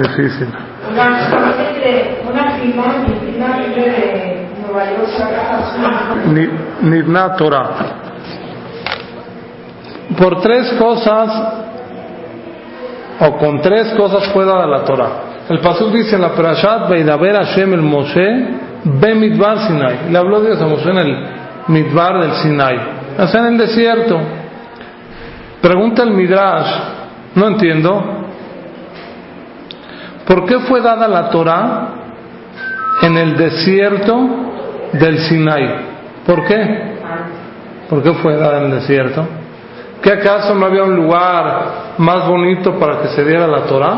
difícil. Una, una prima vive de Nueva York, Nivna Torah. Por tres cosas, o con tres cosas fue dada la Torah. El Pasuk dice en la Perashat, Veidaber Hashem el Moshe, Be Midbar Sinai. Le habló Dios a Moshe en el Midbar del Sinai. O sea, en el desierto. Pregunta el Midrash, no entiendo. ¿Por qué fue dada la Torah en el desierto del Sinai? ¿Por qué? ¿Por qué fue dada en el desierto? ¿Que acaso no había un lugar más bonito para que se diera la Torah?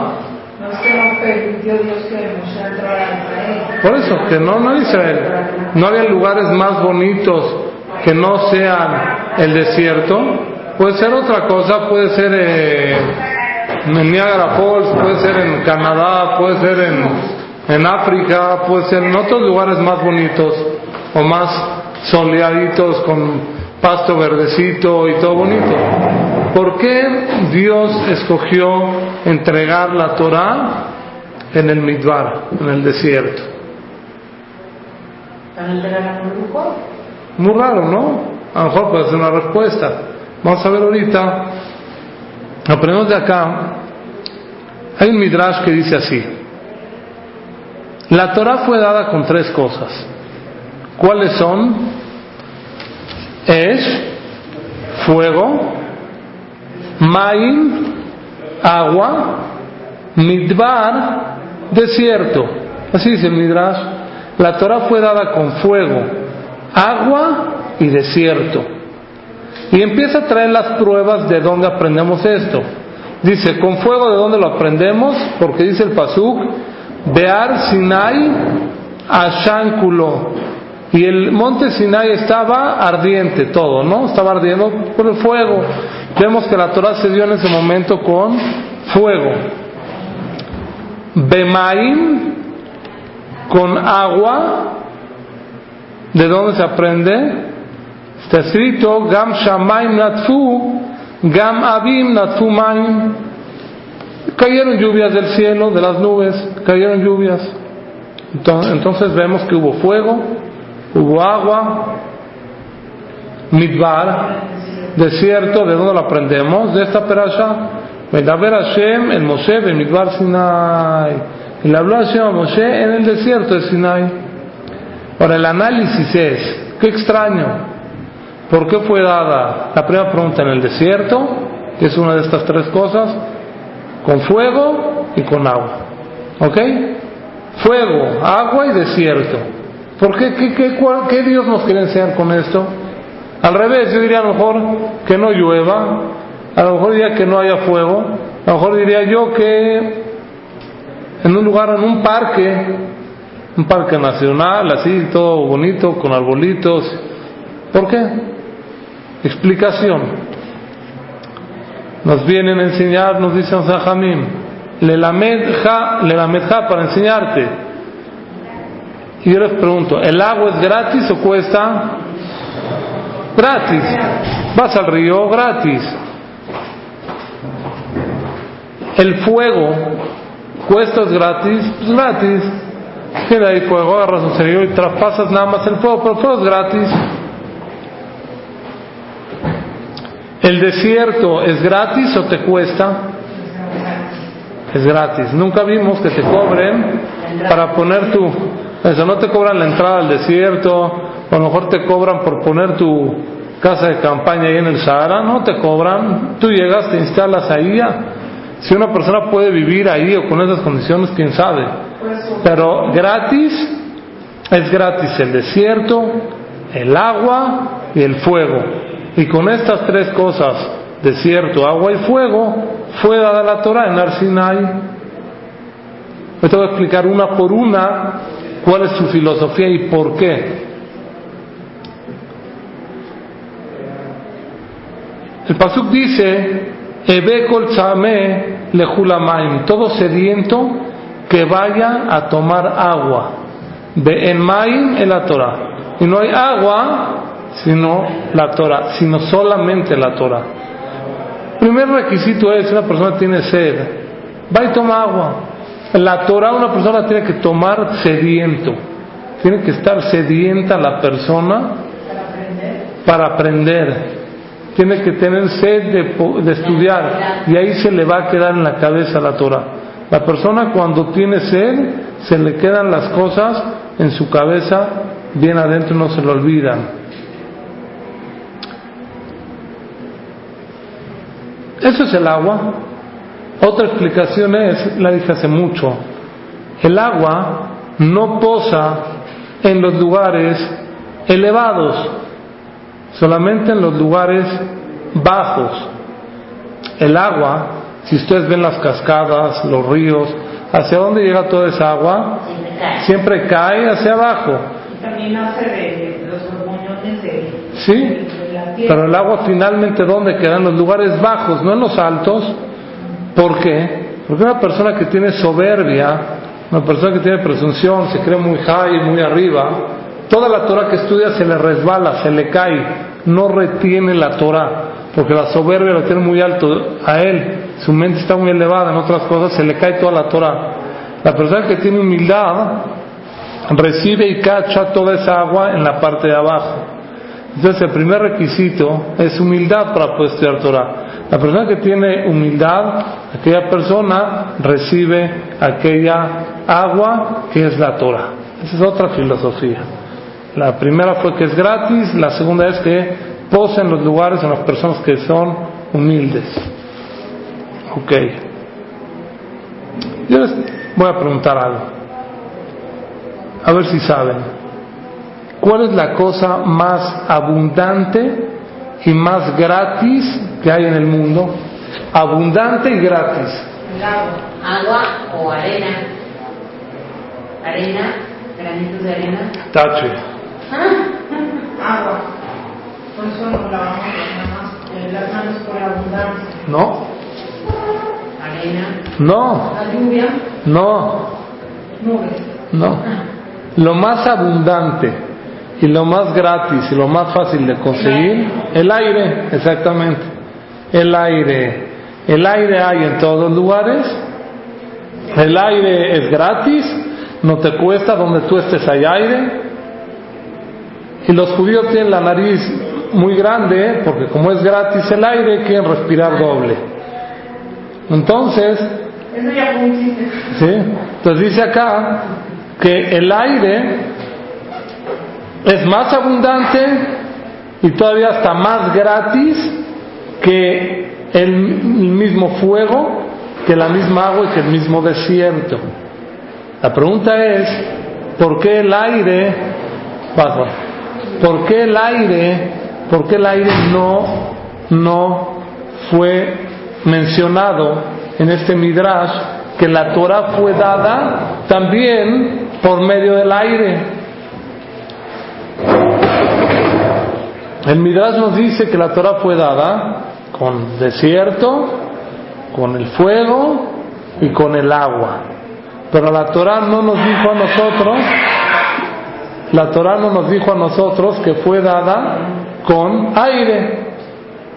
No es que no permitió Dios que Moshe Israel. Por eso, que no, no Israel. No había lugares más bonitos que no sean el desierto. Puede ser otra cosa, puede ser eh, en Niagara Falls, puede ser en Canadá, puede ser en, en África, puede ser en otros lugares más bonitos o más soleaditos con pasto verdecito y todo bonito. ¿Por qué Dios escogió entregar la Torah en el Midbar, en el desierto? Muy raro, ¿no? A lo mejor puede ser una respuesta. Vamos a ver ahorita. Aprendemos de acá. Hay un midrash que dice así. La Torah fue dada con tres cosas. ¿Cuáles son? Es fuego, maim, agua, midbar, desierto. Así dice midrash. La Torah fue dada con fuego, agua y desierto. Y empieza a traer las pruebas de dónde aprendemos esto. Dice, con fuego de dónde lo aprendemos, porque dice el Pasuk, Bear Sinai Ashánculo. Y el monte Sinai estaba ardiente todo, ¿no? Estaba ardiendo por el fuego. Vemos que la Torah se dio en ese momento con fuego. Bemaim, con agua. ¿De dónde se aprende? Está escrito, Gam Shamaim Natfu, Gam Abim Natfu Maim. Cayeron lluvias del cielo, de las nubes, cayeron lluvias. Entonces, vemos que hubo fuego, hubo agua, Midbar, desierto, ¿de dónde lo aprendemos? De esta perasha. Medaber Hashem, el Moshe, de Midbar Sinai. Y le habló Hashem a Moshe en el desierto de Sinai. Ahora, el análisis es, qué extraño. ¿Por qué fue dada la primera pregunta en el desierto? Es una de estas tres cosas. Con fuego y con agua. ¿Ok? Fuego, agua y desierto. ¿Por qué? ¿Qué, qué, qué Dios nos quiere enseñar con esto? Al revés, yo diría a lo mejor que no llueva, a lo mejor diría que no haya fuego, a lo mejor diría yo que en un lugar, en un parque, un parque nacional, así, todo bonito, con arbolitos. ¿Por qué? Explicación. Nos vienen a enseñar, nos dicen Sajamim, lelamedja, lelamedja para enseñarte. Y yo les pregunto, ¿el agua es gratis o cuesta? Gratis. Vas al río gratis. El fuego, ¿cuesta es gratis? Pues gratis. Tiene ahí fuego, agarras un cerillo y traspasas nada más el fuego, pero el fuego es gratis. ¿El desierto es gratis o te cuesta? Es gratis. Nunca vimos que te cobren para poner tu... Eso, no te cobran la entrada al desierto, a lo mejor te cobran por poner tu casa de campaña ahí en el Sahara, no te cobran. Tú llegas, te instalas ahí ya. Si una persona puede vivir ahí o con esas condiciones, quién sabe. Pero gratis, es gratis el desierto, el agua y el fuego. Y con estas tres cosas, desierto, agua y fuego, fue dada la Torah en Arsinai. Te voy a explicar una por una cuál es su filosofía y por qué. El Pasuk dice, Ebe kol tzameh lehulamaim, todo sediento que vaya a tomar agua. Ve en maim en la Torah. Y no hay agua sino la Torah, sino solamente la Torah. Primer requisito es, una persona tiene sed, va y toma agua. La Torah una persona tiene que tomar sediento. Tiene que estar sedienta la persona para aprender. Tiene que tener sed de, de estudiar y ahí se le va a quedar en la cabeza la Torah. La persona cuando tiene sed se le quedan las cosas en su cabeza bien adentro no se lo olvidan. Eso es el agua. Otra explicación es, la dije hace mucho, el agua no posa en los lugares elevados, solamente en los lugares bajos. El agua, si ustedes ven las cascadas, los ríos, ¿hacia dónde llega toda esa agua? Siempre cae hacia abajo. También hace de, los de, Sí, pero el agua finalmente ¿dónde queda? En los lugares bajos, no en los altos. ¿Por qué? Porque una persona que tiene soberbia, una persona que tiene presunción, se cree muy high, muy arriba, toda la Torah que estudia se le resbala, se le cae, no retiene la Torah, porque la soberbia lo tiene muy alto a él, su mente está muy elevada en otras cosas, se le cae toda la Torah. La persona que tiene humildad recibe y cacha toda esa agua en la parte de abajo. Entonces el primer requisito es humildad para poder estudiar Torah. La persona que tiene humildad, aquella persona recibe aquella agua que es la Torah. Esa es otra filosofía. La primera fue que es gratis, la segunda es que posa en los lugares en las personas que son humildes. Ok. Yo les voy a preguntar algo. A ver si saben. ¿Cuál es la cosa más abundante y más gratis que hay en el mundo? Abundante y gratis. el agua. agua o arena. Arena, granitos de arena. Tache. Agua. Por eso nos lavamos las manos por abundancia. No, Arena. no, La lluvia, no, nubes. no. Lo más abundante y lo más gratis y lo más fácil de conseguir, el aire, exactamente. El aire. El aire hay en todos los lugares. El aire es gratis, no te cuesta, donde tú estés hay aire. Y los judíos tienen la nariz muy grande, porque como es gratis el aire, quieren respirar doble. Entonces. ¿sí? Entonces dice acá que el aire es más abundante y todavía está más gratis que el mismo fuego, que la misma agua y que el mismo desierto. La pregunta es, ¿por qué el aire, por qué el aire, por qué el aire no, no fue mencionado en este midrash que la Torah fue dada también por medio del aire? El midrash nos dice que la Torah fue dada con desierto, con el fuego y con el agua. Pero la Torah no nos dijo a nosotros, la Torah no nos dijo a nosotros que fue dada con aire.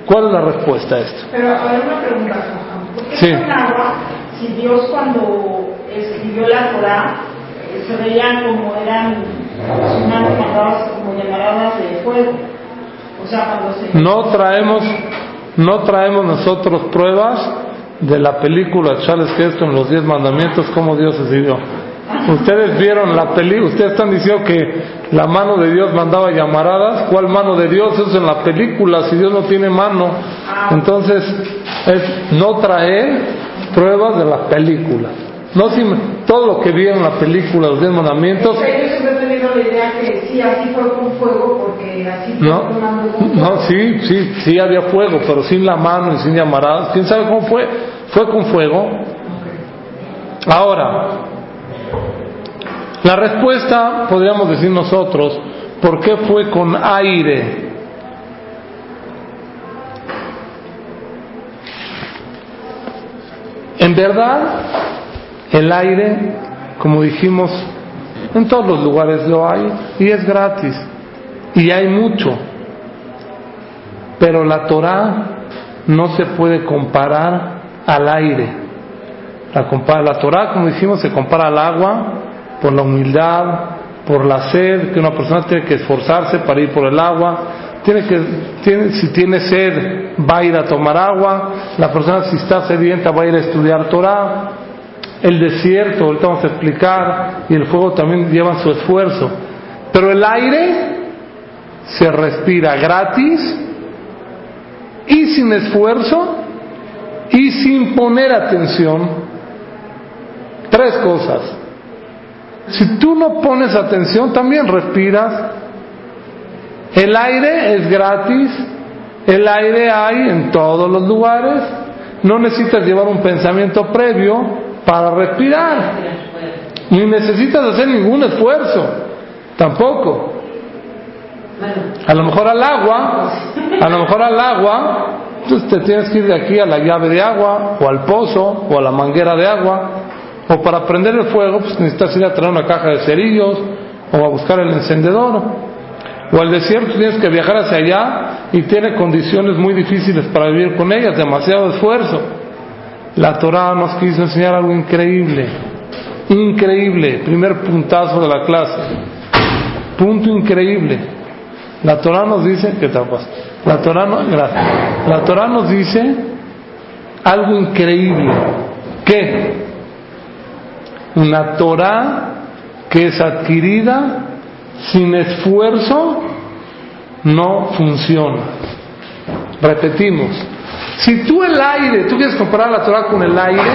¿Cuál es la respuesta a esto? Pero a ver una pregunta. ¿Por qué Sí. con agua, si Dios cuando escribió la Torah, eh, se veían como eran como llamaradas de fuego? O sea, cuando se... No traemos, no traemos nosotros pruebas de la película Charles Heston, Los Diez Mandamientos, cómo Dios escribió. Ustedes vieron la película, ustedes están diciendo que la mano de Dios mandaba llamaradas. ¿Cuál mano de Dios? Eso es en la película, si Dios no tiene mano. Entonces, es no traer pruebas de la película. No si todo lo que vieron en la película, Los Diez Mandamientos, siempre la idea que sí, así fue con fuego, porque así fue No, con no, sí, sí, sí había fuego, pero sin la mano y sin llamaradas. ¿Quién sabe cómo fue? Fue con fuego. Ahora, la respuesta, podríamos decir nosotros, ¿por qué fue con aire? En verdad, el aire, como dijimos, en todos los lugares lo hay y es gratis y hay mucho. Pero la Torah no se puede comparar al aire. La, la Torah, como dijimos, se compara al agua por la humildad, por la sed, que una persona tiene que esforzarse para ir por el agua. Tiene que, tiene, si tiene sed, va a ir a tomar agua. La persona, si está sedienta, va a ir a estudiar Torah. El desierto, ahorita vamos a explicar, y el fuego también lleva su esfuerzo. Pero el aire se respira gratis y sin esfuerzo y sin poner atención. Tres cosas. Si tú no pones atención, también respiras. El aire es gratis, el aire hay en todos los lugares. No necesitas llevar un pensamiento previo para respirar. Ni necesitas hacer ningún esfuerzo. Tampoco. A lo mejor al agua, a lo mejor al agua, entonces te tienes que ir de aquí a la llave de agua, o al pozo, o a la manguera de agua, o para prender el fuego, pues necesitas ir a traer una caja de cerillos, o a buscar el encendedor, o al desierto tienes que viajar hacia allá y tiene condiciones muy difíciles para vivir con ellas, demasiado esfuerzo. La Torah nos quiso enseñar algo increíble, increíble, primer puntazo de la clase, punto increíble. La Torah nos dice, ¿qué tal La Torah, no, la Torah nos dice algo increíble. ¿Qué? Una Torah que es adquirida sin esfuerzo no funciona. Repetimos. Si tú el aire, tú quieres comparar la Torah con el aire,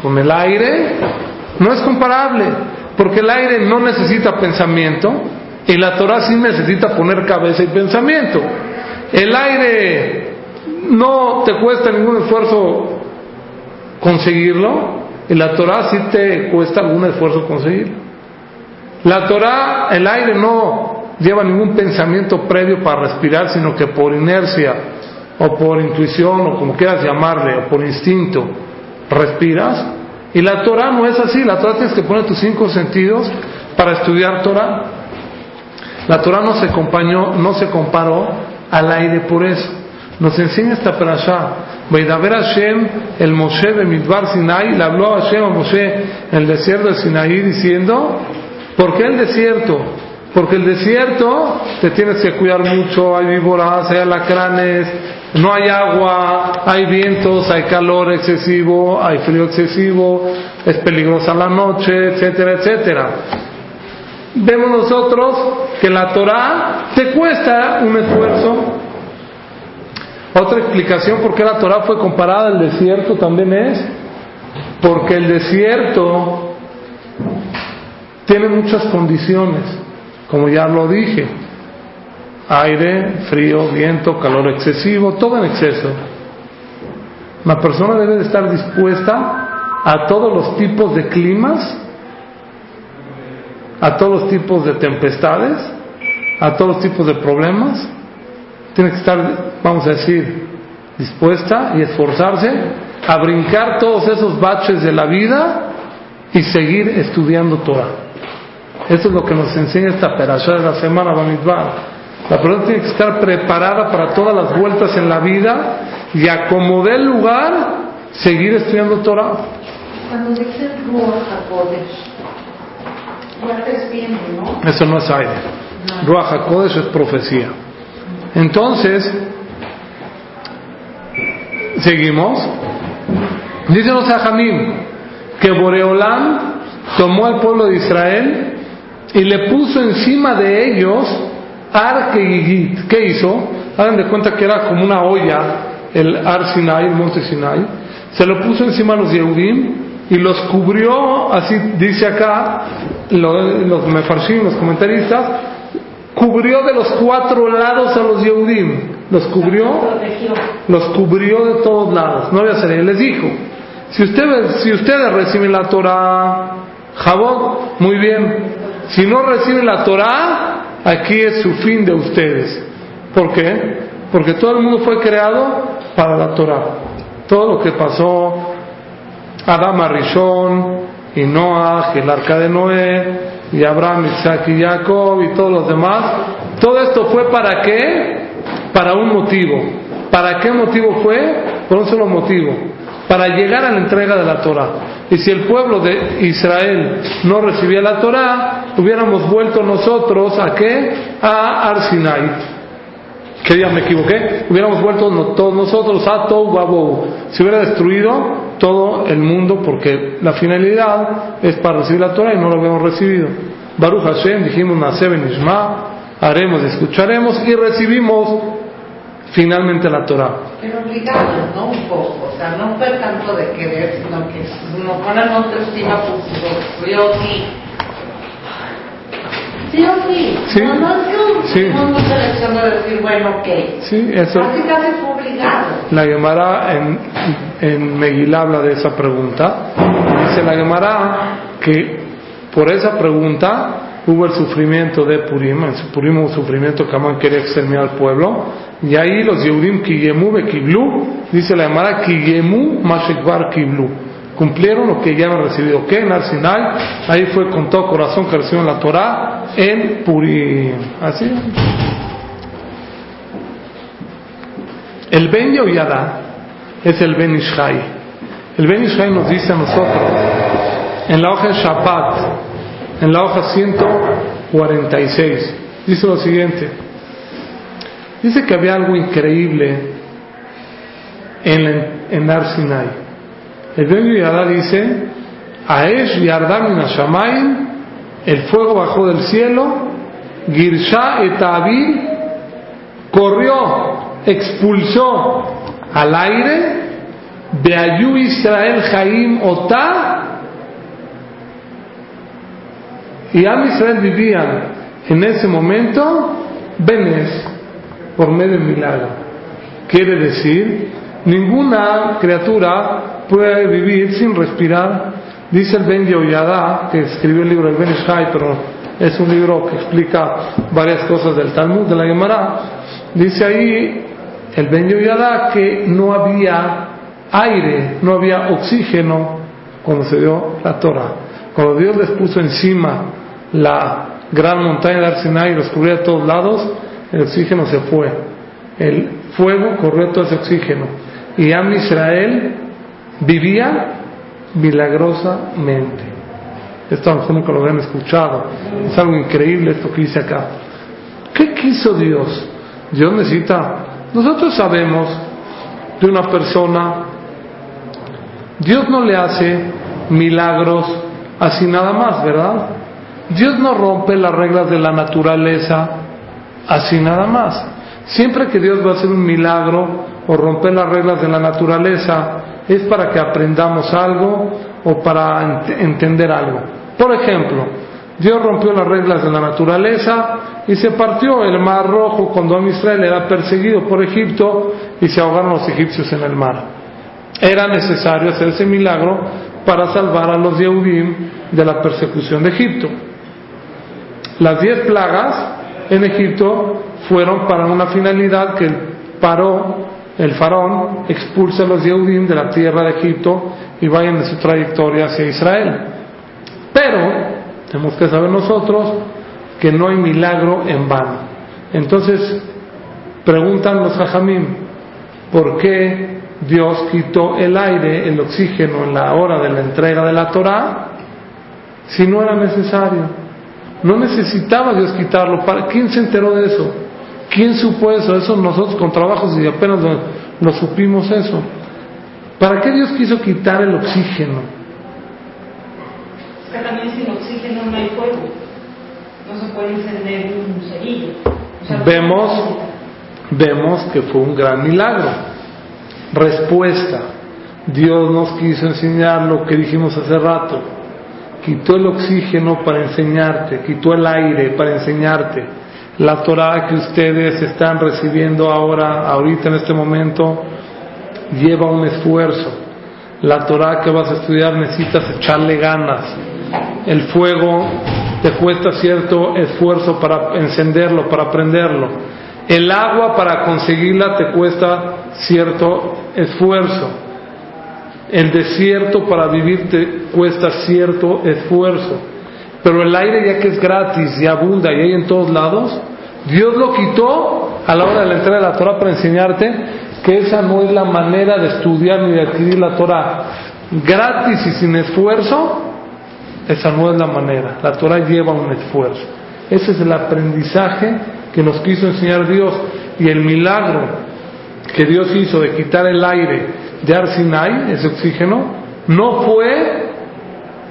con el aire, no es comparable, porque el aire no necesita pensamiento, y la Torah sí necesita poner cabeza y pensamiento. El aire no te cuesta ningún esfuerzo conseguirlo, y la Torah sí te cuesta algún esfuerzo conseguirlo. La Torah, el aire no lleva ningún pensamiento previo para respirar, sino que por inercia o por intuición o como quieras llamarle, o por instinto, respiras. Y la Torah no es así, la Torah tienes que poner tus cinco sentidos para estudiar Torah. La Torah no se, compañó, no se comparó al aire por eso. Nos enseña esta perashá. Veidaber Hashem, el Moshe de Midbar Sinai, le habló a Hashem a Moshe en el desierto de Sinaí diciendo, ¿por qué el desierto? Porque el desierto te tienes que cuidar mucho, hay víboras, hay alacranes, no hay agua, hay vientos, hay calor excesivo, hay frío excesivo, es peligrosa la noche, etcétera, etcétera vemos nosotros que la Torah te cuesta un esfuerzo. Otra explicación por qué la Torah fue comparada al desierto también es porque el desierto tiene muchas condiciones, como ya lo dije, aire, frío, viento, calor excesivo, todo en exceso. Una persona debe de estar dispuesta a todos los tipos de climas a todos los tipos de tempestades, a todos los tipos de problemas. Tiene que estar, vamos a decir, dispuesta y esforzarse a brincar todos esos baches de la vida y seguir estudiando Torah. Eso es lo que nos enseña esta perashá de la semana Bamidbar. La persona tiene que estar preparada para todas las vueltas en la vida y a como dé lugar, seguir estudiando Torah. Cuando dice eso no es aire. Ruach HaKodesh es profecía. Entonces, seguimos. Dicen los Jamim que Boreolán tomó al pueblo de Israel y le puso encima de ellos Arque y ¿Qué hizo? Hagan de cuenta que era como una olla el Ar Sinai, el monte Sinai. Se lo puso encima a los Yehudim y los cubrió, así dice acá, los mefarshim, los comentaristas, cubrió de los cuatro lados a los Yehudim, los cubrió, los cubrió de todos lados, no había ser, les dijo, si ustedes, si ustedes reciben la Torah, Jabot, muy bien, si no reciben la Torah, aquí es su fin de ustedes. ¿Por qué? Porque todo el mundo fue creado para la Torah. Todo lo que pasó Adam Arishon y Noah, el arca de Noé, y Abraham, Isaac y Jacob y todos los demás. Todo esto fue para qué? Para un motivo. ¿Para qué motivo fue? Por un solo motivo. Para llegar a la entrega de la Torah. Y si el pueblo de Israel no recibía la Torah, hubiéramos vuelto nosotros a qué? A Arsinai. ¿Qué día me equivoqué? Hubiéramos vuelto todos nosotros a Tou Se hubiera destruido todo el mundo porque la finalidad es para recibir la Torah y no lo habíamos recibido. Baruch Hashem, dijimos Naseben Ishma, haremos, escucharemos y recibimos finalmente la Torah. Pero obligado, ¿no? Un poco, o sea, no fue tanto de querer, sino que nos ponen autoestima, pues yo sí. Sí o sí. Sí. No, no es Sí. que no selección de decir, bueno, ok. Sí, eso. Casi casi fue obligado. La Gemara en, en Megilá habla de esa pregunta. Dice la Gemara que por esa pregunta hubo el sufrimiento de Purim, en Purim hubo sufrimiento que Amán quería exterminar al pueblo, y ahí los Yehudim Kiyemu Bekiblu, dice la Gemara Kiyemu Mashekbar Kiblu, cumplieron lo que ya habían recibido, que en Arsinai, ahí fue con todo corazón que recibieron la Torah en Purim. Así. El Ben Yoyada es el Ben Ishai. El Ben Ishai nos dice a nosotros, en la hoja de Shabbat, en la hoja 146, dice lo siguiente. Dice que había algo increíble en, en Ar Sinai. El Ben Yoyada dice, Aesh Yardam Nashamayim, el fuego bajó del cielo, Girsha Etavir corrió, expulsó al aire, Beayu Israel Jaim Otá, y Am Israel vivían en ese momento Benes por medio de milagro. Quiere decir, ninguna criatura puede vivir sin respirar. Dice el Ben Yehoyada, que escribió el libro del Ben Ishai, pero es un libro que explica varias cosas del Talmud, de la Gemara. Dice ahí el Ben Yehoyada que no había aire, no había oxígeno cuando se dio la Torah. Cuando Dios les puso encima la gran montaña de Arsinai los cubría de todos lados, el oxígeno se fue. El fuego corrió todo ese oxígeno. Y Am Israel vivía milagrosamente. Esto a lo mejor nunca lo habían escuchado. Es algo increíble esto que dice acá. ¿Qué quiso Dios? Dios necesita. Nosotros sabemos de una persona, Dios no le hace milagros así nada más, ¿verdad? Dios no rompe las reglas de la naturaleza así nada más. Siempre que Dios va a hacer un milagro o romper las reglas de la naturaleza, es para que aprendamos algo o para ent entender algo. Por ejemplo, Dios rompió las reglas de la naturaleza y se partió el mar rojo cuando Israel era perseguido por Egipto y se ahogaron los egipcios en el mar. Era necesario hacer ese milagro para salvar a los Yehudim de la persecución de Egipto. Las diez plagas en Egipto fueron para una finalidad que paró el faraón expulse a los Yehudim de la tierra de Egipto y vayan de su trayectoria hacia Israel. Pero tenemos que saber nosotros que no hay milagro en vano. Entonces, preguntan los hajamim, ¿por qué Dios quitó el aire, el oxígeno en la hora de la entrega de la Torah si no era necesario? No necesitaba Dios quitarlo. ¿Para quién se enteró de eso? ¿Quién supo eso? Eso nosotros con trabajos y apenas lo, lo supimos eso. ¿Para qué Dios quiso quitar el oxígeno? Es que también sin oxígeno no hay fuego. No se puede encender un cerillo. O sea, Vemos, vemos que fue un gran milagro. Respuesta. Dios nos quiso enseñar lo que dijimos hace rato. Quitó el oxígeno para enseñarte, quitó el aire para enseñarte. La Torah que ustedes están recibiendo ahora, ahorita en este momento, lleva un esfuerzo. La Torah que vas a estudiar necesitas echarle ganas. El fuego te cuesta cierto esfuerzo para encenderlo, para prenderlo. El agua para conseguirla te cuesta cierto esfuerzo. El desierto para vivir te cuesta cierto esfuerzo. Pero el aire ya que es gratis y abunda y hay en todos lados, Dios lo quitó a la hora de la entrega de la Torah para enseñarte que esa no es la manera de estudiar ni de adquirir la Torah gratis y sin esfuerzo, esa no es la manera. La Torah lleva un esfuerzo. Ese es el aprendizaje que nos quiso enseñar Dios y el milagro que Dios hizo de quitar el aire de Arsinai, ese oxígeno, no fue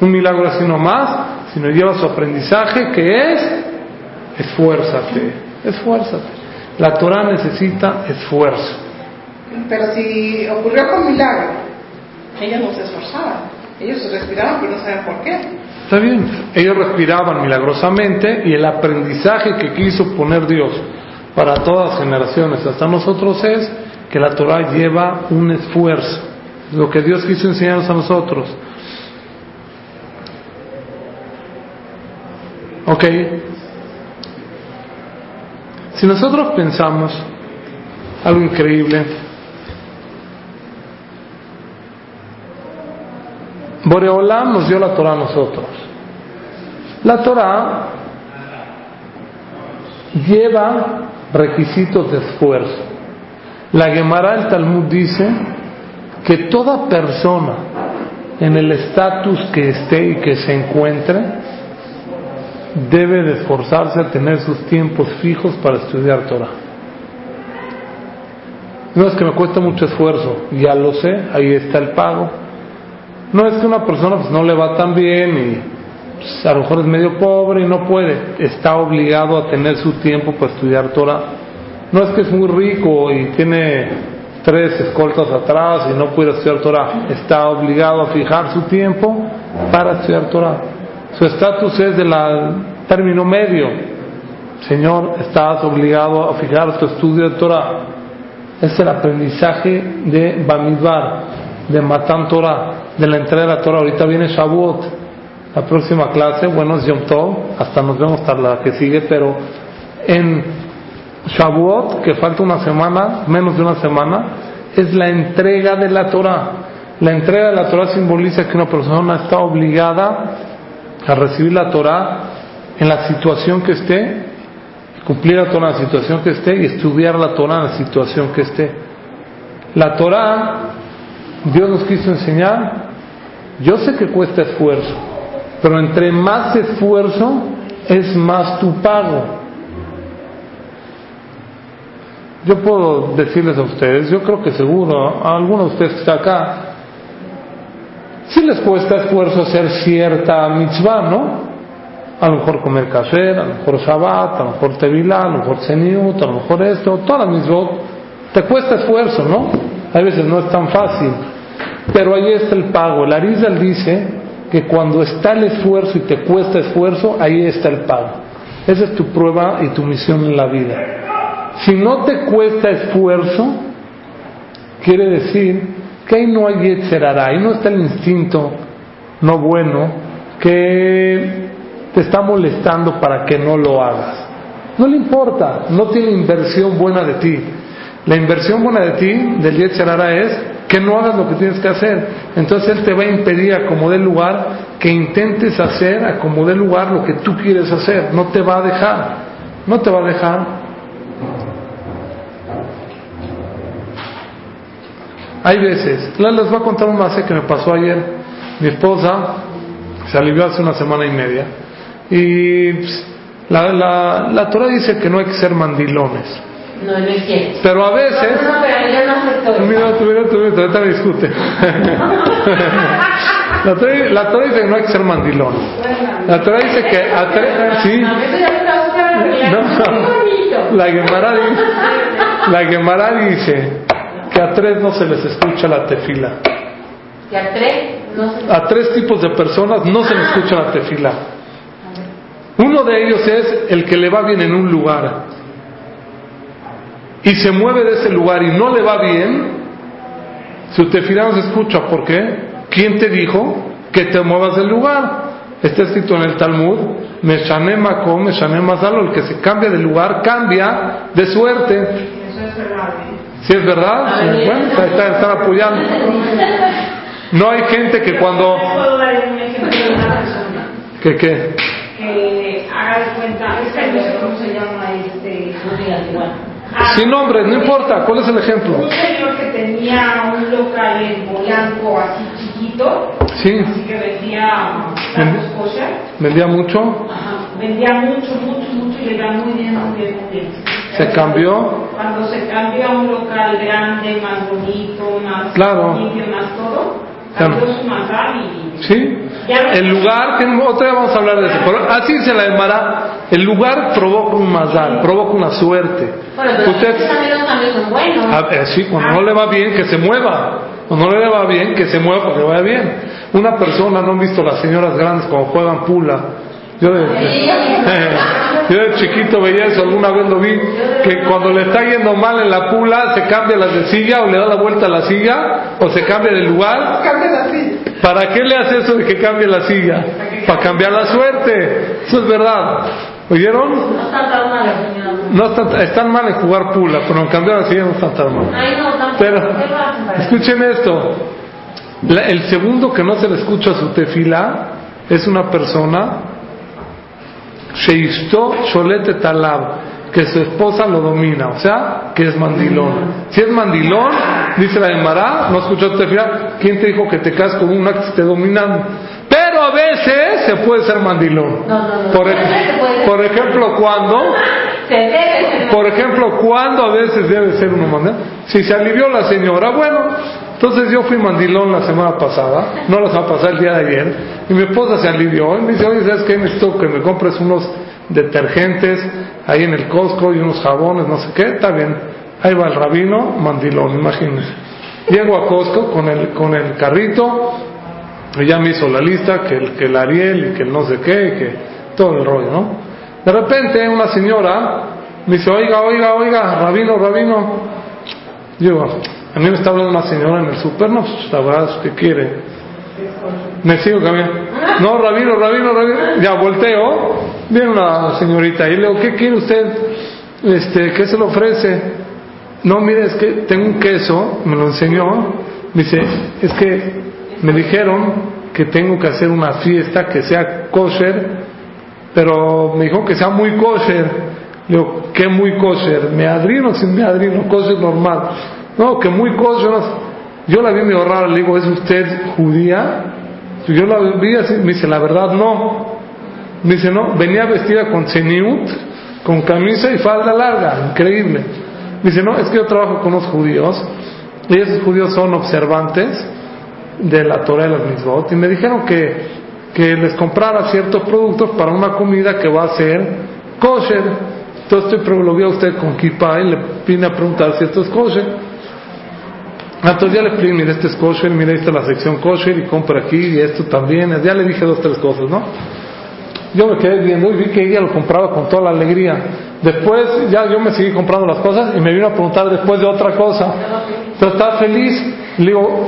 un milagro así nomás, sino lleva su aprendizaje que es esfuérzate, esfuérzate. La Torah necesita esfuerzo. Pero si ocurrió con milagro, ellos no se esforzaban. Ellos respiraban, pero no saben por qué. Está bien, ellos respiraban milagrosamente y el aprendizaje que quiso poner Dios para todas las generaciones, hasta nosotros, es que la Torah lleva un esfuerzo. Lo que Dios quiso enseñarnos a nosotros. Ok. Si nosotros pensamos algo increíble, Boreolam nos dio la Torah a nosotros. La Torah lleva requisitos de esfuerzo. La Gemara el Talmud dice que toda persona en el estatus que esté y que se encuentre debe de esforzarse a tener sus tiempos fijos para estudiar Torah. No es que me cueste mucho esfuerzo, ya lo sé, ahí está el pago. No es que una persona pues, no le va tan bien y pues, a lo mejor es medio pobre y no puede, está obligado a tener su tiempo para estudiar Torah. No es que es muy rico y tiene tres escoltas atrás y no puede estudiar Torah, está obligado a fijar su tiempo para estudiar Torah. Su estatus es del término medio. Señor, estás obligado a fijar tu estudio de Torah. Es el aprendizaje de Bamidbar, de Matan Torah, de la entrega de la Torah. Ahorita viene Shavuot la próxima clase, bueno, es Yom Tov, hasta nos vemos hasta la que sigue, pero en Shavuot, que falta una semana, menos de una semana, es la entrega de la Torah. La entrega de la Torah simboliza que una persona está obligada a recibir la Torah en la situación que esté, cumplir la Torah en la situación que esté y estudiar la Torah en la situación que esté. La Torah, Dios nos quiso enseñar, yo sé que cuesta esfuerzo, pero entre más esfuerzo es más tu pago. Yo puedo decirles a ustedes, yo creo que seguro, a algunos de ustedes que están acá, si les cuesta esfuerzo hacer cierta mitzvah, ¿no? A lo mejor comer kasher, a lo mejor Shabbat, a lo mejor Tevilá, a lo mejor Zeniut, a lo mejor esto, todas las mitzvot, te cuesta esfuerzo, ¿no? A veces no es tan fácil, pero ahí está el pago. El Arizal dice que cuando está el esfuerzo y te cuesta esfuerzo, ahí está el pago. Esa es tu prueba y tu misión en la vida. Si no te cuesta esfuerzo, quiere decir que ahí no hay etcétera, ahí no está el instinto no bueno que te está molestando para que no lo hagas. No le importa, no tiene inversión buena de ti. La inversión buena de ti, del Yetzerara, es que no hagas lo que tienes que hacer. Entonces Él te va a impedir a lugar que intentes hacer a lugar lo que tú quieres hacer. No te va a dejar. No te va a dejar. Hay veces, les voy a contar un más que me pasó ayer. Mi esposa se alivió hace una semana y media. Y pues, la, la, la Torah dice que no hay que ser mandilones. No, no es cierto. Pero a veces. No, no, pero yo no acepto Mira, tú, mira, tú, mira, ahorita discute. la, Torah, la Torah dice que no hay que ser mandilón. La Torah dice que a tres. Sí. No, no. La Gemara dice, la Gemara dice que a tres no se les escucha la tefila. ¿Que a tres? No se... A tres tipos de personas no se les escucha la tefila. Uno de ellos es el que le va bien en un lugar y se mueve de ese lugar y no le va bien, si usted no se escucha, ¿por qué? ¿Quién te dijo que te muevas del lugar? Está escrito en el Talmud, Meshane Makom, Meshane Mazalo, el que se cambia de lugar cambia de suerte. Eso es ¿Sí es verdad? Bueno, están, están apoyando. No hay gente que cuando... ¿Puedo dar un ejemplo de una persona? ¿Que qué? Que haga de cuenta, es que no sé cómo se llama este... Sin nombre, no importa. ¿Cuál es el ejemplo? Un señor que tenía un local en Polanco así Sí. así que vendía tacos kosher. ¿Vendía mucho? Ajá, vendía mucho, mucho, mucho y le iba muy bien, muy bien, muy bien. ¿Se cambió? Cuando se cambió a un local grande, más bonito, más Claro. limpio, más todo, Claro. cambió su mazal y... ¿Sí? El lugar, que otra vez vamos a hablar de eso, pero así se la llamará. El lugar provoca un mazal, provoca una suerte. Bueno, pero Usted, estos amigos también son buenos. a ver, sí, cuando no le va bien, que se mueva. Cuando no le va bien, que se mueva porque le vaya bien. Una persona, ¿no han visto las señoras grandes cuando juegan pula? Yo de, yo de chiquito veía eso, alguna vez lo vi, que cuando le está yendo mal en la pula, se cambia la de silla o le da la vuelta a la silla o se cambia de lugar. ¿Para qué le hace eso de que cambie la silla? Para cambiar la suerte. Eso es verdad. ¿Oyeron? No está tan mal. No están, están mal en jugar pula, pero en cambiar la no están tan mal. Ay, no, tampoco. Pero, escuchen esto. La- el segundo que no se le escucha su tefila es una persona, Sheisto Sholete Talab, que su esposa lo domina, o sea, que es mandilón. Si es mandilón, dice la Emara, no escuchó tu tefila, ¿quién te dijo que te cases con una que te esté dominando? A veces se puede ser mandilón. No, no, no. Por, por ejemplo, cuando por ejemplo, ¿cuándo a veces debe ser uno mandilón? Si se alivió la señora, bueno, entonces yo fui mandilón la semana pasada, no la semana pasada, el día de ayer, y mi esposa se alivió y me dice, oye, ¿sabes qué? Necesito que me compres unos detergentes ahí en el Costco y unos jabones, no sé qué, está bien. Ahí va el rabino, mandilón, imagínense. Llego a Costco con el, con el carrito, y ya me hizo la lista, que el, que el Ariel que el no sé qué, que todo el rollo, ¿no? De repente una señora me dice, oiga, oiga, oiga, rabino, rabino. Digo, a mí me está hablando una señora en el super, no, pues, la verdad es que quiere. Me sigo caminando. No, rabino, rabino, rabino. Ya volteo, viene una señorita y le digo, ¿qué quiere usted? Este, ¿qué se le ofrece? No, mire, es que tengo un queso, me lo enseñó. Me dice, es que me dijeron que tengo que hacer una fiesta que sea kosher, pero me dijo que sea muy kosher. Le digo, ¿qué muy kosher? ¿Me adrino sin me adrino? Kosher normal. No, que muy kosher. Yo la vi medio rara, le digo, ¿es usted judía? Yo la vi así, me dice, la verdad no. Me dice, no, venía vestida con ceniut, con camisa y falda larga, increíble. Me dice, no, es que yo trabajo con los judíos y esos judíos son observantes de la Torah de las mitzvot y me dijeron que, que les comprara ciertos productos para una comida que va a ser kosher. Entonces lo vi a usted con kippah y le vine a preguntar si esto es kosher. Entonces ya le expliqué, mira, este es kosher, mira, esta es la sección kosher y compra aquí y esto también. Ya le dije dos, tres cosas, ¿no? Yo me quedé viendo y vi que ella lo compraba con toda la alegría. Después ya yo me seguí comprando las cosas y me vino a preguntar después de otra cosa. Entonces estaba feliz. Le digo,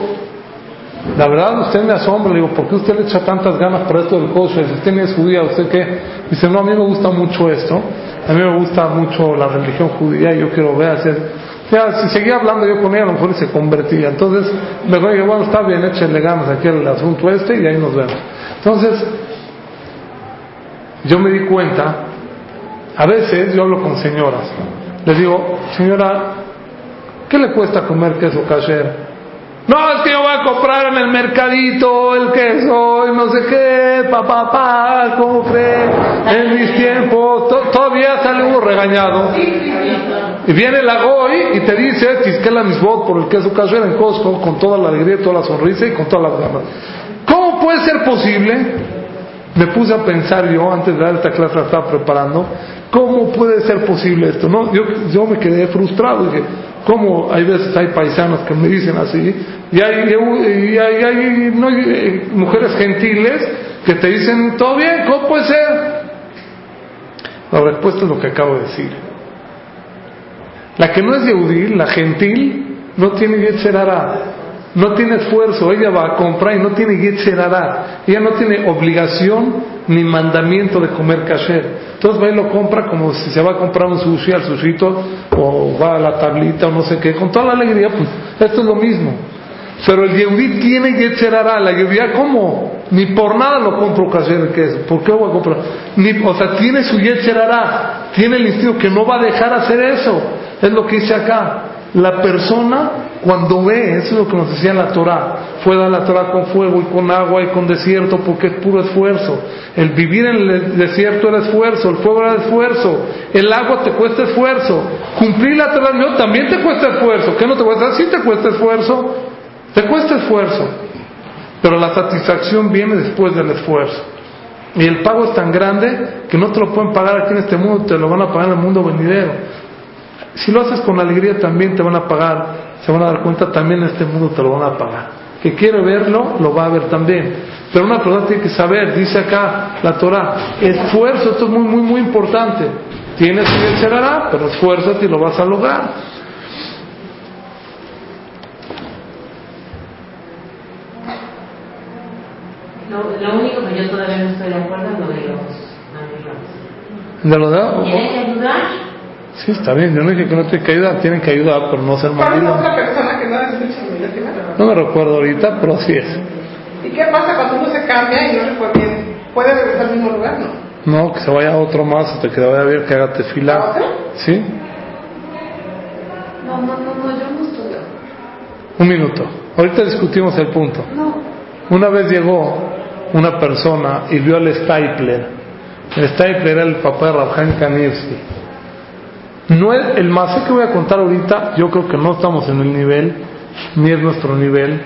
la verdad usted me asombra. Le digo, ¿por qué usted le echa tantas ganas para esto del? Si usted ni es judía, ¿usted qué? Dice, no, a mí me gusta mucho esto. A mí me gusta mucho la religión judía y yo quiero ver hacer... Sea, si seguía hablando yo con ella, a lo mejor se convertía. Entonces, mejor dije, bueno, está bien, échenle ganas aquí al asunto este y ahí nos vemos. Entonces, yo me di cuenta, a veces yo hablo con señoras, les digo, señora, ¿qué le cuesta comer queso kasher? No, es que yo voy a comprar en el mercadito el queso y no sé qué, papá, pa, pa, ¿cómo? En mis tiempos, to- todavía sale uno regañado. Y viene la Goy y te dice, Tisquela Misbot por el queso kasher en Costco, con toda la alegría, y toda la sonrisa y con todas las ganas. ¿Cómo puede ser posible? Me puse a pensar yo, antes de dar esta clase la estaba preparando, ¿cómo puede ser posible esto? No, yo, yo me quedé frustrado, dije, ¿cómo hay veces hay paisanos que me dicen así? Y hay, y hay, no, eh, mujeres gentiles que te dicen, todo bien, ¿cómo puede ser? La respuesta es lo que acabo de decir. La que no es Yehudí, la gentil, no tiene Yetzerara, no tiene esfuerzo, ella va a comprar y no tiene Yetzerara, ella no tiene obligación ni mandamiento de comer kasher. Entonces va y lo compra como si se va a comprar un sushi al sushito o va a la tablita o no sé qué, con toda la alegría, pues esto es lo mismo. Pero el Yehudí tiene Yetzerara, la Yehudí, ¿cómo? Ni por nada lo compro kasher el queso, ¿por qué voy a comprar? Ni, o sea, tiene su Yetzerara, tiene el instinto que no va a dejar hacer eso. Es lo que dice acá. La persona cuando ve, eso es lo que nos decía en la Torah, fue dar la Torah con fuego y con agua y con desierto porque es puro esfuerzo. El vivir en el desierto era esfuerzo, el fuego era esfuerzo, el agua te cuesta esfuerzo, cumplir la Torah no, también te cuesta esfuerzo. ¿Qué no te cuesta? Sí te cuesta esfuerzo, te cuesta esfuerzo. Pero la satisfacción viene después del esfuerzo. Y el pago es tan grande que no te lo pueden pagar aquí en este mundo, te lo van a pagar en el mundo venidero. Si lo haces con alegría también te van a pagar, se van a dar cuenta también en este mundo te lo van a pagar. Que quiere verlo, lo va a ver también. Pero una persona tiene que saber, dice acá la Torah, esfuerzo, esto es muy, muy, muy importante. Tienes que hará, pero esfuérzate y lo vas a lograr. Lo, único que yo todavía no estoy de acuerdo es lo de los amigos. ¿De lo de? ¿Tienen que ayudar? Sí, está bien. Yo no dije que no tienen que ayudar, tienen que ayudar, pero no ser ¿Cuál es otra persona que no es No me recuerdo ahorita, pero así es. ¿Y qué pasa cuando uno se cambia y no le fue bien? ¿Puede regresar al mismo lugar? No. No, que se vaya a otro más hasta que vaya a ver que haga tefila. ¿Sí? No, no, no, no, yo no estoy. Un minuto. Ahorita discutimos el punto. No. Una vez llegó una persona y vio al Stapler. El Stapler era el papá de Rabjan Kanievski. No es, el más que voy a contar ahorita, yo creo que no estamos en el nivel, ni es nuestro nivel,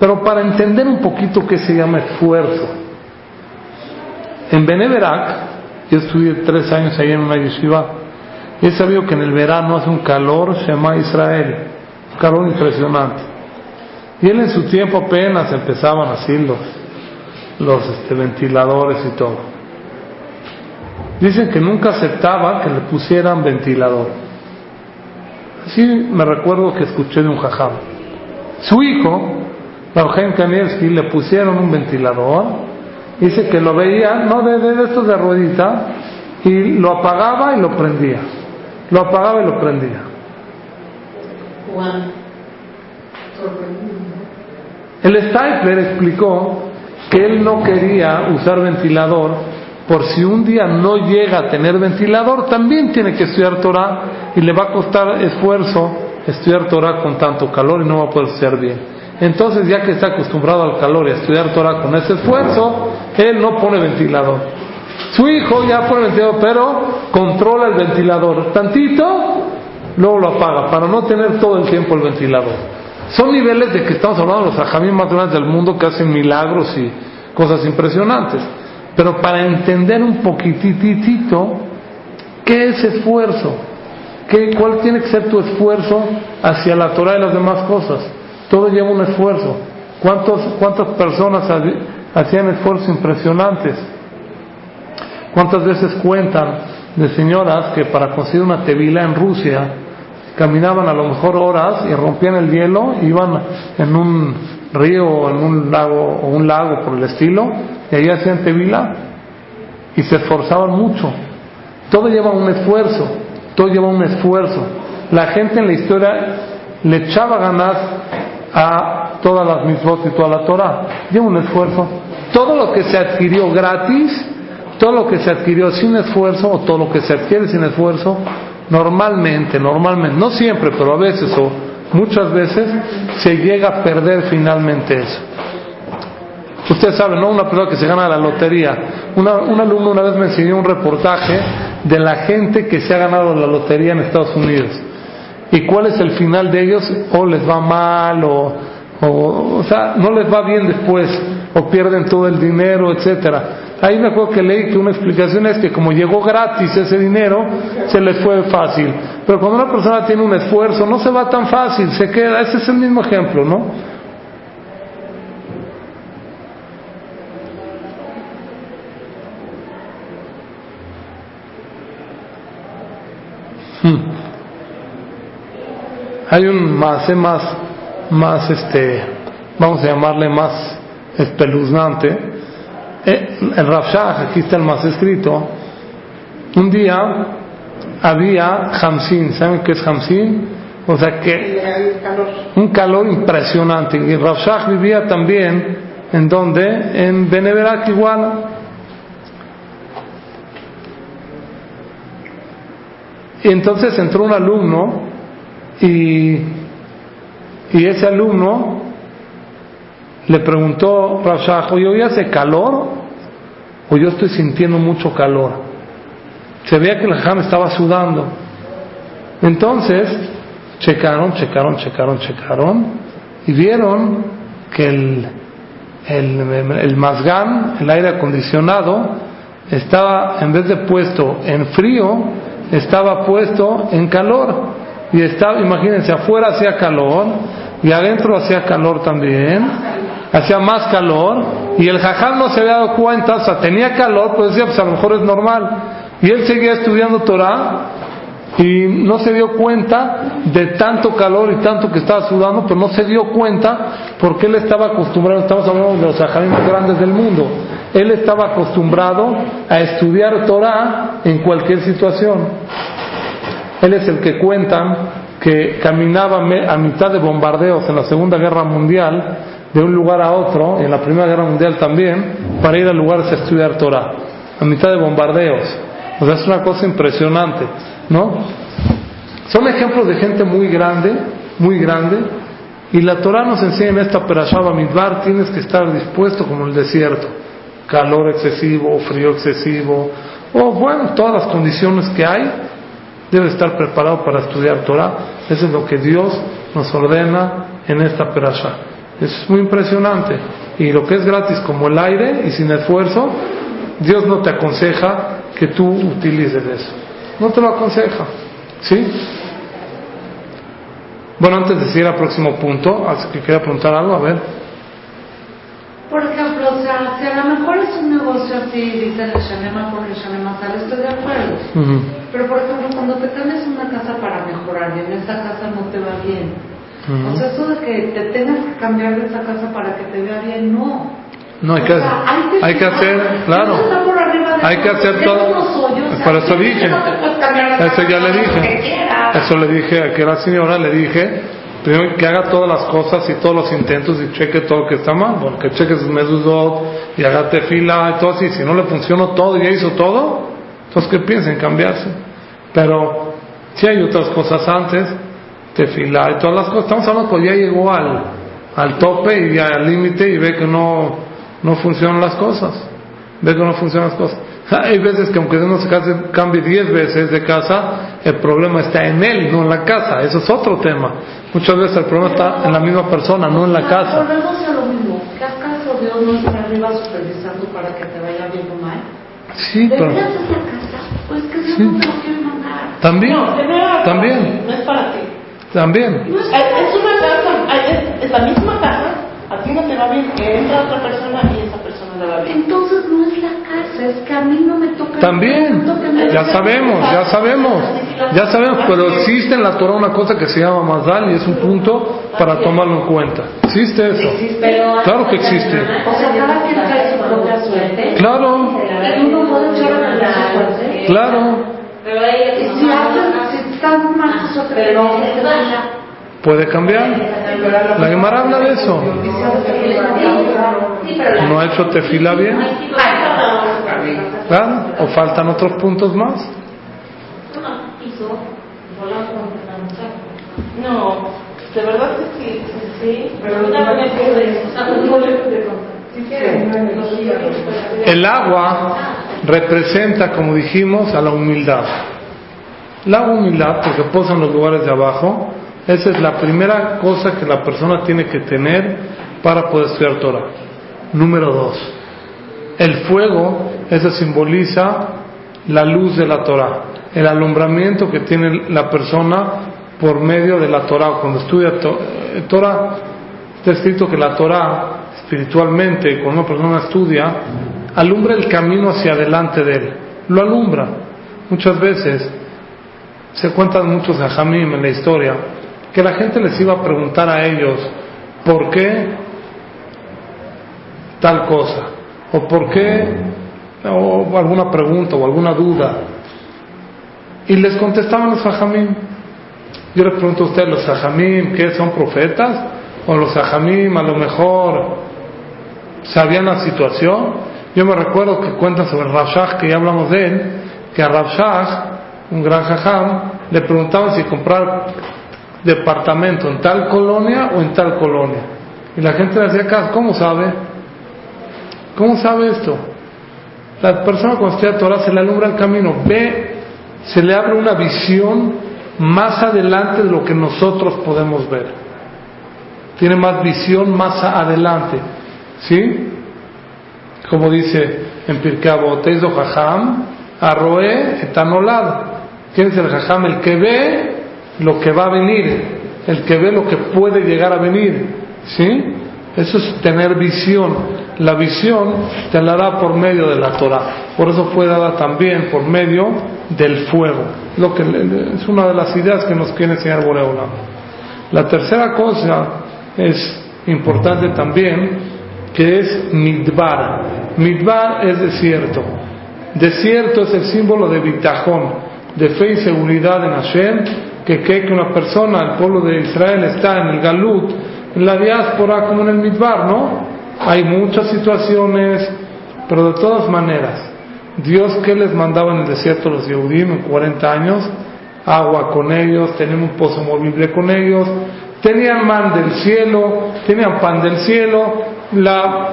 pero para entender un poquito qué se llama esfuerzo. En Beneverac, yo estudié tres años ahí en una yeshiva, y he sabido que en el verano hace un calor, se llama Israel, un calor impresionante. Y él en su tiempo apenas empezaban así los, los este, ventiladores y todo. Dicen que nunca aceptaba que le pusieran ventilador. Así me recuerdo que escuché de un jajam. Su hijo, Eugen Kanievski, le pusieron un ventilador. Dice que lo veía, no de, de, estos de ruedita, y lo apagaba y lo prendía. Lo apagaba y lo prendía. El Stipler explicó que él no quería usar ventilador por si un día no llega a tener ventilador, también tiene que estudiar Torah y le va a costar esfuerzo estudiar Torah con tanto calor y no va a poder estudiar bien. Entonces, ya que está acostumbrado al calor y a estudiar Torah con ese esfuerzo, él no pone ventilador. Su hijo ya pone ventilador, pero controla el ventilador tantito, luego lo apaga para no tener todo el tiempo el ventilador. Son niveles de que estamos hablando de los ajamín más grandes del mundo que hacen milagros y cosas impresionantes. Pero para entender un poquititito qué es esfuerzo, ¿Qué, cuál tiene que ser tu esfuerzo hacia la Torah y las demás cosas. Todo lleva un esfuerzo. ¿Cuántos, ¿Cuántas personas hacían esfuerzos impresionantes? ¿Cuántas veces cuentan de señoras que para conseguir una tevila en Rusia caminaban a lo mejor horas y rompían el hielo, iban en un río o en un lago o un lago por el estilo, y ahí hacían tevila y se esforzaban mucho. Todo lleva un esfuerzo, todo lleva un esfuerzo. La gente en la historia le echaba ganas a todas las misbot y toda la Torah. Lleva un esfuerzo. Todo lo que se adquirió gratis, todo lo que se adquirió sin esfuerzo, o todo lo que se adquiere sin esfuerzo, normalmente, normalmente, no siempre, pero a veces o muchas veces se llega a perder finalmente eso. Usted sabe, ¿no? Una persona que se gana la lotería. Una, un alumno una vez me enseñó un reportaje de la gente que se ha ganado la lotería en Estados Unidos. ¿Y cuál es el final de ellos? O les va mal, o, o, o sea, no les va bien después, o pierden todo el dinero, etcétera. Ahí me acuerdo que leí que una explicación es que como llegó gratis ese dinero, se les fue fácil. Pero cuando una persona tiene un esfuerzo, no se va tan fácil, se queda. Ese es el mismo ejemplo, ¿no? Hmm. Hay un más, más, más, este, vamos a llamarle más espeluznante, eh, el Rafshah, aquí está el más escrito, un día había Hamsin, ¿saben qué es Hamsin? O sea que un calor impresionante. Y Rafshah vivía también en donde? En Beneverac igual. Y entonces entró un alumno y, y ese alumno le preguntó Rashach, oye, ¿hoy hace calor o yo estoy sintiendo mucho calor? Se veía que el jajam estaba sudando. Entonces, checaron, checaron, checaron, checaron y vieron que el, el, el mazgán, el aire acondicionado, estaba, en vez de puesto en frío, estaba puesto en calor. Y estaba, imagínense, afuera hacía calor y adentro hacía calor también. Hacía más calor y el jajal no se había dado cuenta, o sea, tenía calor, pues decía, pues a lo mejor es normal. Y él seguía estudiando Torah y no se dio cuenta de tanto calor y tanto que estaba sudando, pero no se dio cuenta porque él estaba acostumbrado, estamos hablando de los saharíes más grandes del mundo, él estaba acostumbrado a estudiar Torah en cualquier situación. Él es el que cuentan que caminaba a mitad de bombardeos en la Segunda Guerra Mundial, de un lugar a otro, en la Primera Guerra Mundial también, para ir a lugares a estudiar Torah, a mitad de bombardeos. O sea, es una cosa impresionante, ¿no? Son ejemplos de gente muy grande, muy grande, y la Torah nos enseña en esta Perashaba Midbar, tienes que estar dispuesto como el desierto, calor excesivo, frío excesivo, o bueno, todas las condiciones que hay, debe estar preparado para estudiar Torah. Eso es lo que Dios nos ordena en esta perasha. Eso es muy impresionante. Y lo que es gratis como el aire y sin esfuerzo, Dios no te aconseja que tú utilices eso. No te lo aconseja. ¿Sí? Bueno, antes de seguir al próximo punto, así que quería preguntar algo, a ver. Por ejemplo, o sea, si a lo mejor es un negocio así, dice el Shanema por el Shanema sale, estoy de acuerdo. Pero por ejemplo, cuando te cambias una casa para mejorar y en esa casa no te va bien, Ujú. o sea, eso de que te tengas que cambiar de esa casa para que te vea bien, no. No, hay O que, sea, hay que hacer, claro. Está por arriba de Hay que hacer todo. Por eso dije. Eso ya le que dije. Eso le dije a que la señora, le dije, primero que haga todas las cosas y todos los intentos y cheque todo lo que está mal. Bueno, que cheque sus mezuzot y haga tefila y todo así. Si no le funcionó todo y ya hizo todo, entonces que piensen cambiarse. Pero si hay otras cosas antes, tefila y todas las cosas. Estamos hablando que ya llegó al, al tope y ya al límite y ve que no, no funcionan las cosas. Ve que no funcionan las cosas. Hay veces que aunque uno se case, cambie 10 veces de casa, el problema está en él, no en la casa. Eso es otro tema. Muchas veces el problema está en la misma persona, no en la casa. Volvemos a lo mismo. ¿Qué acaso Dios no está arriba supervisando para que te vaya bien o mal? Sí, pero ¿Deberías esa casa? Pues que Dios Sí. no te lo quiere mandar. también, No, también, No es para ti. También. Es es una casa, es, es la misma casa, a ti no te va bien, que entra otra persona y esa persona le va bien. Entonces no es la casa, es que a mí no me toca. También, no toca ya sabemos, ya sabemos, ya sabemos, pero existe en la Torah una cosa que se llama Mazdal y es un punto para tomarlo en cuenta. Existe eso. Pero Claro que existe. O sea, cada quien trae su propia suerte. Claro, Y uno puede echar a perder su suerte. claro, Pero si alguien, si está mal su suerte, pero no se vaya. puede cambiar. La Gemara habla de eso. No ha hecho tefila bien, claro, o faltan otros puntos más. No, de verdad que sí, sí, sí. Pero una vez El agua representa, como dijimos, a la humildad. La humildad, porque posa en los lugares de abajo, esa es la primera cosa que la persona tiene que tener para poder estudiar Torah. Número dos, el fuego, eso simboliza la luz de la Torah, el alumbramiento que tiene la persona por medio de la Torah. Cuando estudia to- eh, Torah, está escrito que la Torah, espiritualmente, cuando una persona estudia, alumbra el camino hacia adelante de él, lo alumbra. Muchas veces se cuentan muchos ajamim en la historia que la gente les iba a preguntar a ellos por qué tal cosa o por qué o alguna pregunta o alguna duda. Y les contestaban los ajamim yo les pregunto a ustedes los ajamim ¿qué son profetas? o los ajamim a lo mejor sabían la situación yo me recuerdo que cuentan sobre Rabshah que ya hablamos de él que a Rabshah un gran jajam, le preguntaban si comprar departamento en tal colonia o en tal colonia. Y la gente le hacía caso, ¿cómo sabe? ¿Cómo sabe esto? La persona cuando estudia Torah se le alumbra el camino, ve, se le abre una visión más adelante de lo que nosotros podemos ver. Tiene más visión más adelante. ¿Sí? Como dice en Pirkei Avot, Jajam, Arroe etanolado. ¿Quién es el Jajam? El que ve lo que va a venir, el que ve lo que puede llegar a venir. ¿Sí? Eso es tener visión. La visión te la da por medio de la Torah. Por eso fue dada también por medio del fuego. Lo que es una de las ideas que nos quiere enseñar Boreola. La tercera cosa es importante también, que es Midbar. Midbar es desierto. Desierto es el símbolo de bitajón, de fe y seguridad en Hashem, que cree que una persona, el pueblo de Israel, está en el Galut, en la diáspora como en el Midbar, ¿no? Hay muchas situaciones, pero de todas maneras, Dios que les mandaba en el desierto los Yehudim en 40 años, agua con ellos, tenían un pozo movible con ellos, tenían man del cielo, tenían pan del cielo, la,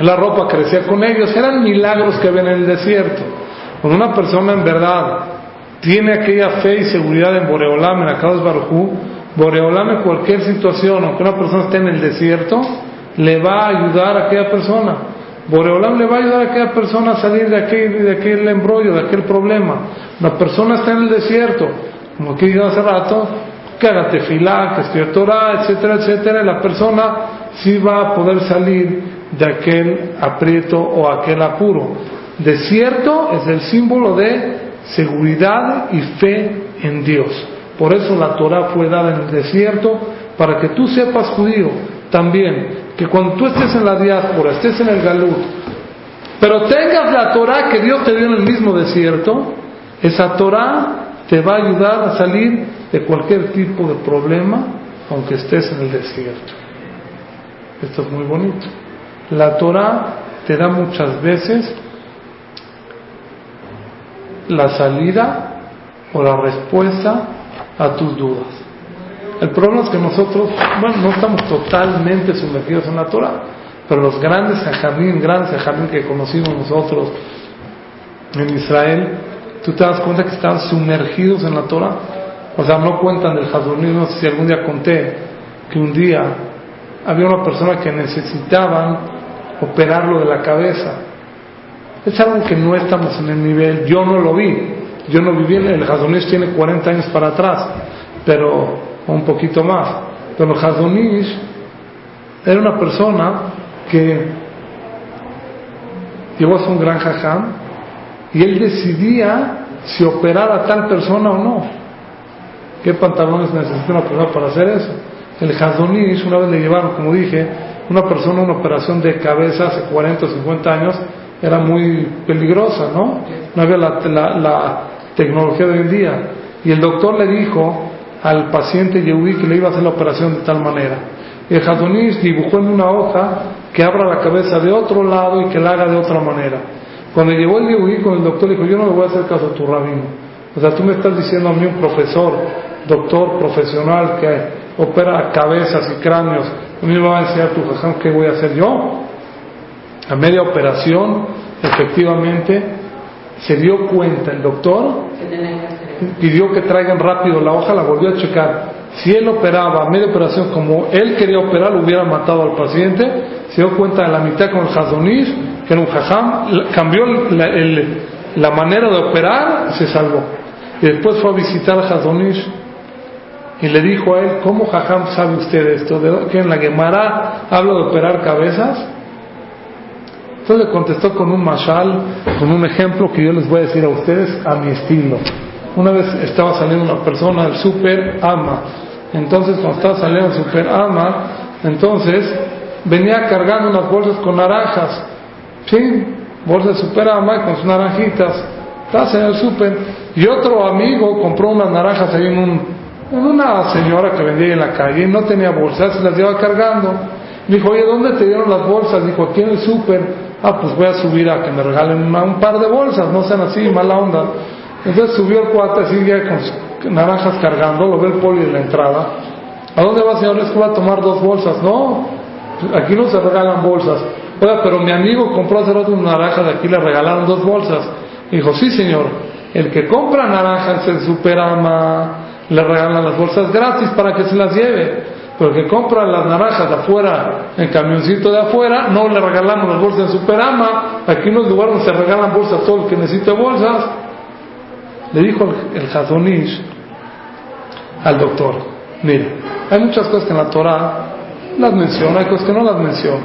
la ropa crecía con ellos, eran milagros que ven en el desierto. Cuando una persona en verdad tiene aquella fe y seguridad en Boreolam, en Akados Barujú, Boreolam en cualquier situación, aunque una persona esté en el desierto, le va a ayudar a aquella persona. Boreolam le va a ayudar a aquella persona a salir de aquel, de aquel embrollo, de aquel problema. La persona está en el desierto, como aquí dijo hace rato, que haga tefilá, que estudie Torah, etcétera, etcétera, y la persona sí va a poder salir de aquel aprieto o aquel apuro. Desierto es el símbolo de seguridad y fe en Dios. Por eso la Torah fue dada en el desierto, para que tú sepas, judío, también, que cuando tú estés en la diáspora, estés en el galut, pero tengas la Torah que Dios te dio en el mismo desierto, esa Torah te va a ayudar a salir de cualquier tipo de problema, aunque estés en el desierto. Esto es muy bonito. La Torah te da muchas veces la salida o la respuesta a tus dudas. El problema es que nosotros, bueno, no estamos totalmente sumergidos en la Torah, pero los grandes jajamín, grandes jajamín que conocimos nosotros en Israel, tú te das cuenta que estaban sumergidos en la Torah. O sea, no cuentan del Hadonim, no sé si algún día conté que un día había una persona que necesitaban operarlo de la cabeza. Es algo que no estamos en el nivel, yo no lo vi, yo no viví en el Hazonish tiene 40 años para atrás, pero un poquito más. Pero el Hazonish era una persona que llegó a ser un gran jajam y él decidía si operar a tal persona o no. ¿Qué pantalones necesita una persona para hacer eso? El Hazonish, una vez le llevaron, como dije, una persona una operación de cabeza hace 40 o 50 años, era muy peligrosa, ¿no? No había la, la tecnología de hoy en día. Y el doctor le dijo al paciente Yehudi que le iba a hacer la operación de tal manera. Y el Hadonish dibujó en una hoja que abra la cabeza de otro lado y que la haga de otra manera. Cuando llegó el Yehudi con el doctor, dijo, yo no le voy a hacer caso a tu rabino. O sea, tú me estás diciendo a mí un profesor, doctor profesional que opera cabezas y cráneos, a mí me va a enseñar tu jajam qué voy a hacer yo. A media operación, efectivamente, se dio cuenta el doctor, pidió que traigan rápido la hoja, la volvió a checar. Si él operaba a media operación como él quería operar, lo hubiera matado al paciente. Se dio cuenta de la mitad con el que era un jajam, cambió la, manera de operar se salvó. Y después fue a visitar a Hazonish y le dijo a él, ¿cómo jajam sabe usted esto? ¿De que en la Gemara habla de operar cabezas? Entonces le contestó con un mashal, con un ejemplo que yo les voy a decir a ustedes a mi estilo. Una vez estaba saliendo una persona del super ama. Entonces, cuando estaba saliendo el super ama, entonces venía cargando unas bolsas con naranjas. ¿Sí? Bolsas de super ama con sus naranjitas. Estaba en el super. Y otro amigo compró unas naranjas ahí en, un, una señora que vendía en la calle y no tenía bolsas, se las llevaba cargando. Dijo, oye, ¿dónde te dieron las bolsas? Dijo, aquí en el súper. Ah, pues voy a subir a que me regalen un par de bolsas, no sean así, mala onda. Entonces subió el cuate así ya con sus naranjas cargando, lo ve el poli en la entrada. ¿A dónde va, señor? Es que va a tomar dos bolsas. No, aquí no se regalan bolsas. Oiga, pero mi amigo compró hace rato una de aquí, le regalaron dos bolsas. Dijo, sí, señor. El que compra naranjas en Superama, le regalan las bolsas gratis para que se las lleve. Pero el que compra las naranjas de afuera, en camioncito de afuera, no le regalamos las bolsas en Superama. Aquí no es lugar donde se regalan bolsas a todo el que necesite bolsas. Le dijo el, el al doctor, mira, hay muchas cosas que en la Torah las menciona, hay cosas que no las menciona.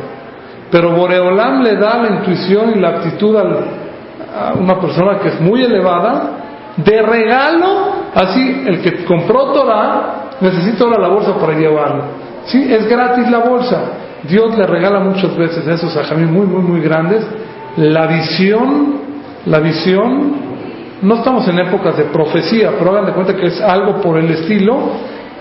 Pero Boreolam le da la intuición y la aptitud a una persona que es muy elevada, de regalo, así, el que compró Torah necesita ahora la bolsa para llevarlo. Sí, es gratis la bolsa. Dios le regala muchas veces a esos ajamí muy, muy, muy grandes la visión, la visión, no estamos en épocas de profecía, pero hagan de cuenta que es algo por el estilo,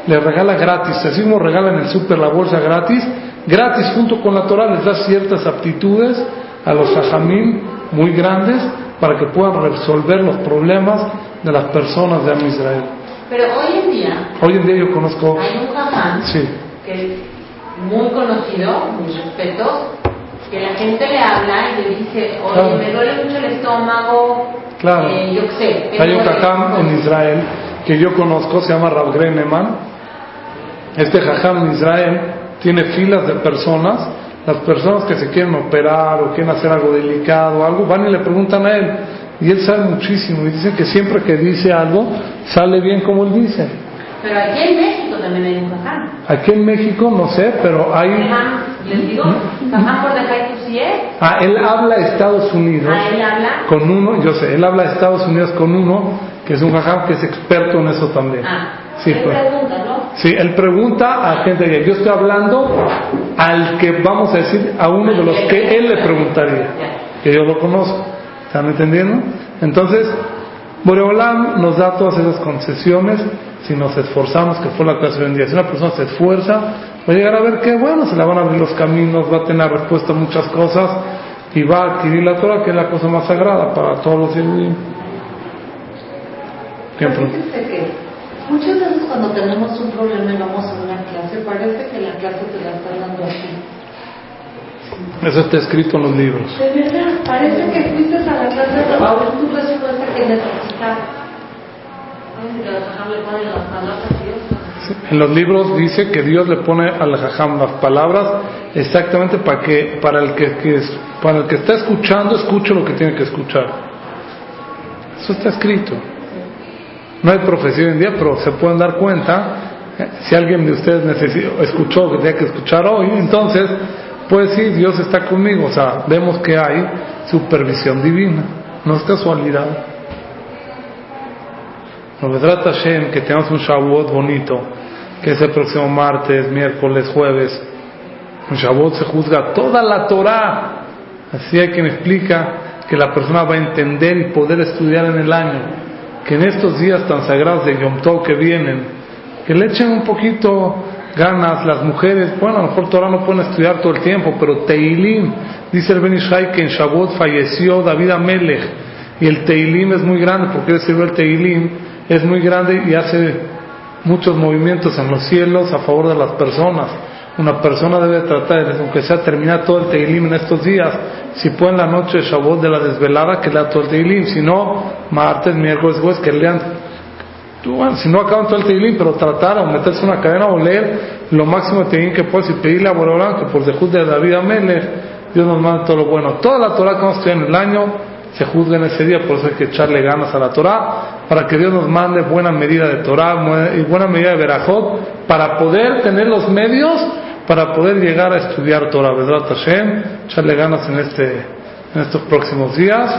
le regala gratis, así como regala en el súper la bolsa gratis, gratis junto con la Torah les da ciertas aptitudes a los ajamim muy grandes para que puedan resolver los problemas de las personas de Israel. Pero hoy en día Hoy en día yo conozco, hay un sí, que es muy conocido, muy respeto, que la gente le habla y le dice, oye, Claro. me duele mucho el estómago, Claro. eh, yo sé. hay un jajam en Israel que yo conozco, se llama Rav Greneman. Este jajam en Israel tiene filas de personas, las personas que se quieren operar o quieren hacer algo delicado algo, van y le preguntan a él. Y él sabe muchísimo y dicen que siempre que dice algo, sale bien como él dice. Pero aquí en México también hay un jajam. Aquí en México no sé, pero hay... Jajam, les digo, jajam por dejar tu. Ah, él habla a Estados Unidos Ah, él habla. con uno, yo sé, él habla Estados Unidos con uno que es un jajam que es experto en eso también. Ah, Sí, él pues. pregunta, ¿no? Sí, él pregunta a gente que yo estoy hablando al que vamos a decir a uno de los que él le preguntaría, que yo lo conozco. ¿Están entendiendo? Entonces, Boreolam nos da todas esas concesiones si nos esforzamos, que fue la clase de hoy día. Si una persona se esfuerza, va a llegar a ver que, bueno, se le van a abrir los caminos, va a tener respuesta a muchas cosas y va a adquirir la Torah, que es la cosa más sagrada para todos los que muchas veces cuando tenemos un problema y vamos a una clase, parece que la clase te la están dando así. Eso está escrito en los libros. De verdad, parece que fuiste a la clase ver tu respuesta que Dios. En los libros dice que Dios le pone al jajam las palabras exactamente para que para el que, que es- para el que está escuchando escuche lo que tiene que escuchar. Eso está escrito. No hay profecía hoy en día, pero se pueden dar cuenta eh, si alguien de ustedes necesitó, escuchó lo que tenía que escuchar hoy, entonces pues sí, Dios está conmigo. O sea, vemos que hay supervisión divina, no es casualidad. Novedrat Hashem, que tengamos un Shavuot bonito, que es el próximo martes, miércoles, jueves. En Shavuot se juzga toda la Torah. Así hay quien explica que la persona va a entender y poder estudiar en el año. Que en estos días tan sagrados de Yom Tov que vienen, que le echen un poquito ganas las mujeres. Bueno, a lo mejor Torah no pueden estudiar todo el tiempo, pero Teilim, dice el Ben Ishai que en Shavuot falleció David Amelech. Y el Teilim es muy grande, porque sirve el Teilim, es muy grande y hace muchos movimientos en los cielos a favor de las personas. Una persona debe tratar, aunque sea terminar todo el Teilim en estos días, si puede en la noche de Shavuot de la desvelada, que lea todo el Teilim, si no, martes, miércoles, jueves, que lean, bueno, si no acaban todo el Teilim, pero tratar o meterse una cadena o leer lo máximo de Teilim que puedes y pedirle a Borolán que por dejud de David Amelech, Dios nos manda todo lo bueno. Toda la Torah que vamos a estudiar en el año se juzga en ese día, por eso hay que echarle ganas a la Torah, para que Dios nos mande buena medida de Torah y buena medida de Berajot, para poder tener los medios para poder llegar a estudiar Torah, Vedrat Hashem, echarle ganas en, este, en estos próximos días.